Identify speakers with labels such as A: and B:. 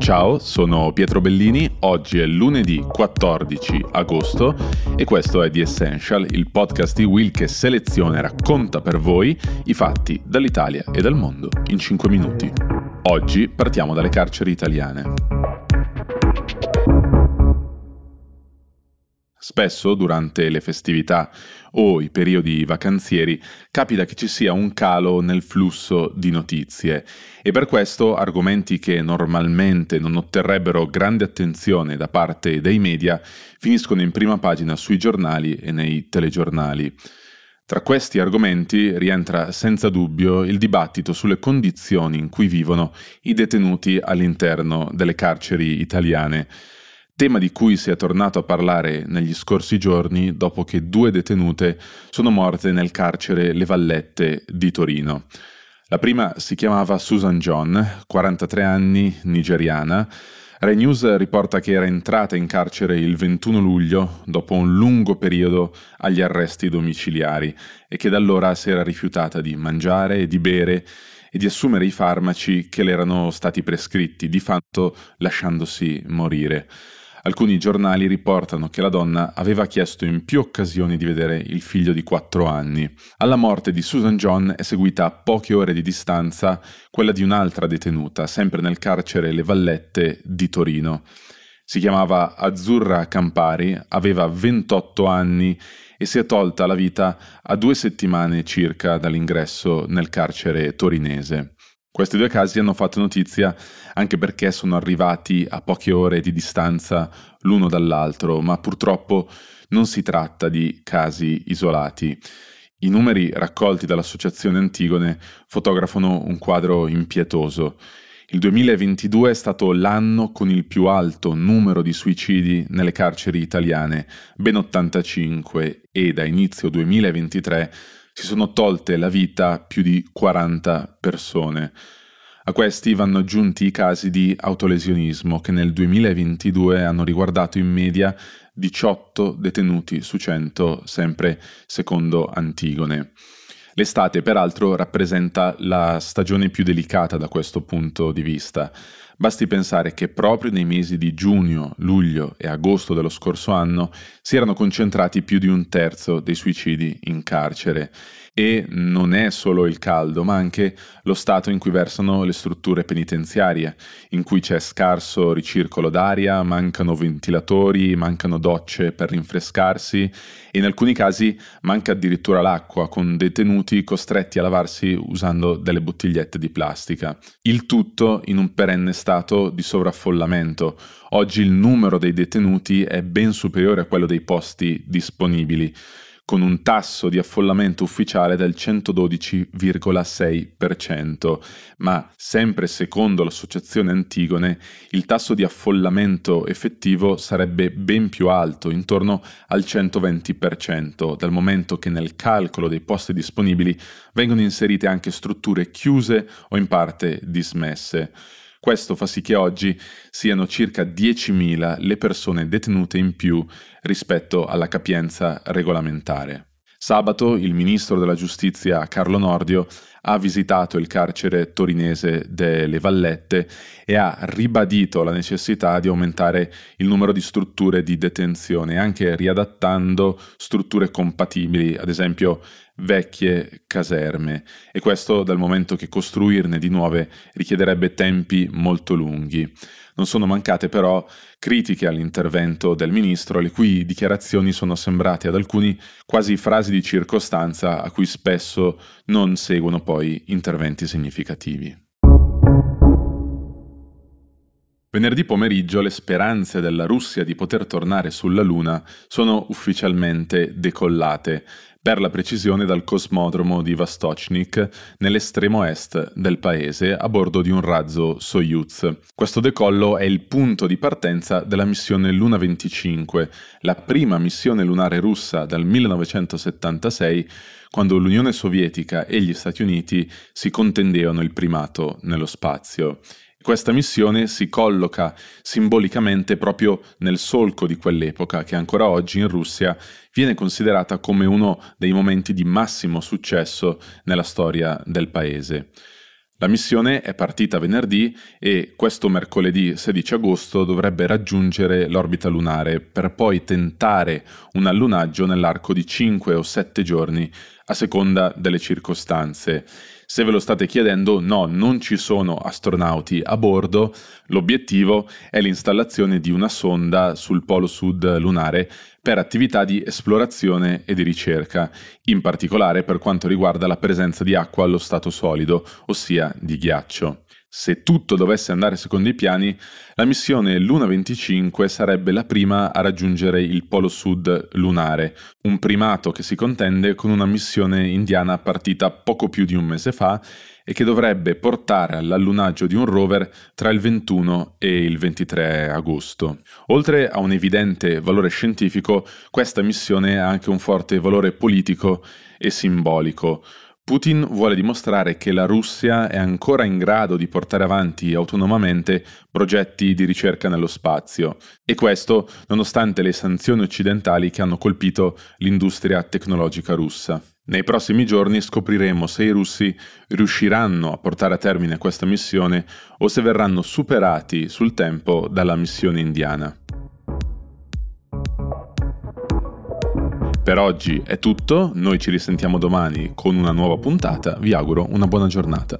A: Ciao, sono Pietro Bellini, oggi è lunedì 14 agosto e questo è The Essential, il podcast di Will che seleziona e racconta per voi i fatti dall'Italia e dal mondo in 5 minuti. Oggi partiamo dalle carceri italiane. Spesso durante le festività o i periodi vacanzieri capita che ci sia un calo nel flusso di notizie e per questo argomenti che normalmente non otterrebbero grande attenzione da parte dei media finiscono in prima pagina sui giornali e nei telegiornali. Tra questi argomenti rientra senza dubbio il dibattito sulle condizioni in cui vivono i detenuti all'interno delle carceri italiane tema di cui si è tornato a parlare negli scorsi giorni dopo che due detenute sono morte nel carcere Le Vallette di Torino. La prima si chiamava Susan John, 43 anni, nigeriana. Rai News riporta che era entrata in carcere il 21 luglio dopo un lungo periodo agli arresti domiciliari e che da allora si era rifiutata di mangiare e di bere e di assumere i farmaci che le erano stati prescritti, di fatto lasciandosi morire. Alcuni giornali riportano che la donna aveva chiesto in più occasioni di vedere il figlio di quattro anni. Alla morte di Susan John è seguita a poche ore di distanza quella di un'altra detenuta, sempre nel carcere Le Vallette di Torino. Si chiamava Azzurra Campari, aveva 28 anni e si è tolta la vita a due settimane circa dall'ingresso nel carcere torinese. Questi due casi hanno fatto notizia anche perché sono arrivati a poche ore di distanza l'uno dall'altro, ma purtroppo non si tratta di casi isolati. I numeri raccolti dall'Associazione Antigone fotografano un quadro impietoso. Il 2022 è stato l'anno con il più alto numero di suicidi nelle carceri italiane, ben 85, e da inizio 2023 si sono tolte la vita più di 40 persone. A questi vanno aggiunti i casi di autolesionismo che nel 2022 hanno riguardato in media 18 detenuti su 100, sempre secondo Antigone. L'estate peraltro rappresenta la stagione più delicata da questo punto di vista. Basti pensare che proprio nei mesi di giugno, luglio e agosto dello scorso anno si erano concentrati più di un terzo dei suicidi in carcere e non è solo il caldo, ma anche lo stato in cui versano le strutture penitenziarie, in cui c'è scarso ricircolo d'aria, mancano ventilatori, mancano docce per rinfrescarsi e in alcuni casi manca addirittura l'acqua, con detenuti costretti a lavarsi usando delle bottigliette di plastica. Il tutto in un perenne stato di sovraffollamento. Oggi il numero dei detenuti è ben superiore a quello dei posti disponibili con un tasso di affollamento ufficiale del 112,6%, ma sempre secondo l'associazione Antigone il tasso di affollamento effettivo sarebbe ben più alto, intorno al 120%, dal momento che nel calcolo dei posti disponibili vengono inserite anche strutture chiuse o in parte dismesse. Questo fa sì che oggi siano circa 10.000 le persone detenute in più rispetto alla capienza regolamentare. Sabato il ministro della giustizia Carlo Nordio ha visitato il carcere torinese delle Vallette e ha ribadito la necessità di aumentare il numero di strutture di detenzione, anche riadattando strutture compatibili, ad esempio vecchie caserme, e questo dal momento che costruirne di nuove richiederebbe tempi molto lunghi. Non sono mancate però critiche all'intervento del ministro, le cui dichiarazioni sono sembrate ad alcuni quasi frasi di circostanza a cui spesso non seguono poi interventi significativi. Venerdì pomeriggio le speranze della Russia di poter tornare sulla Luna sono ufficialmente decollate per la precisione dal cosmodromo di Vostochnik nell'estremo est del paese a bordo di un razzo Soyuz. Questo decollo è il punto di partenza della missione Luna 25, la prima missione lunare russa dal 1976 quando l'Unione Sovietica e gli Stati Uniti si contendevano il primato nello spazio. Questa missione si colloca simbolicamente proprio nel solco di quell'epoca che ancora oggi in Russia viene considerata come uno dei momenti di massimo successo nella storia del paese. La missione è partita venerdì e questo mercoledì 16 agosto dovrebbe raggiungere l'orbita lunare per poi tentare un allunaggio nell'arco di 5 o 7 giorni a seconda delle circostanze. Se ve lo state chiedendo, no, non ci sono astronauti a bordo, l'obiettivo è l'installazione di una sonda sul polo sud lunare per attività di esplorazione e di ricerca, in particolare per quanto riguarda la presenza di acqua allo stato solido, ossia di ghiaccio. Se tutto dovesse andare secondo i piani, la missione Luna 25 sarebbe la prima a raggiungere il polo sud lunare, un primato che si contende con una missione indiana partita poco più di un mese fa e che dovrebbe portare all'allunaggio di un rover tra il 21 e il 23 agosto. Oltre a un evidente valore scientifico, questa missione ha anche un forte valore politico e simbolico. Putin vuole dimostrare che la Russia è ancora in grado di portare avanti autonomamente progetti di ricerca nello spazio e questo nonostante le sanzioni occidentali che hanno colpito l'industria tecnologica russa. Nei prossimi giorni scopriremo se i russi riusciranno a portare a termine questa missione o se verranno superati sul tempo dalla missione indiana. Per oggi è tutto, noi ci risentiamo domani con una nuova puntata, vi auguro una buona giornata.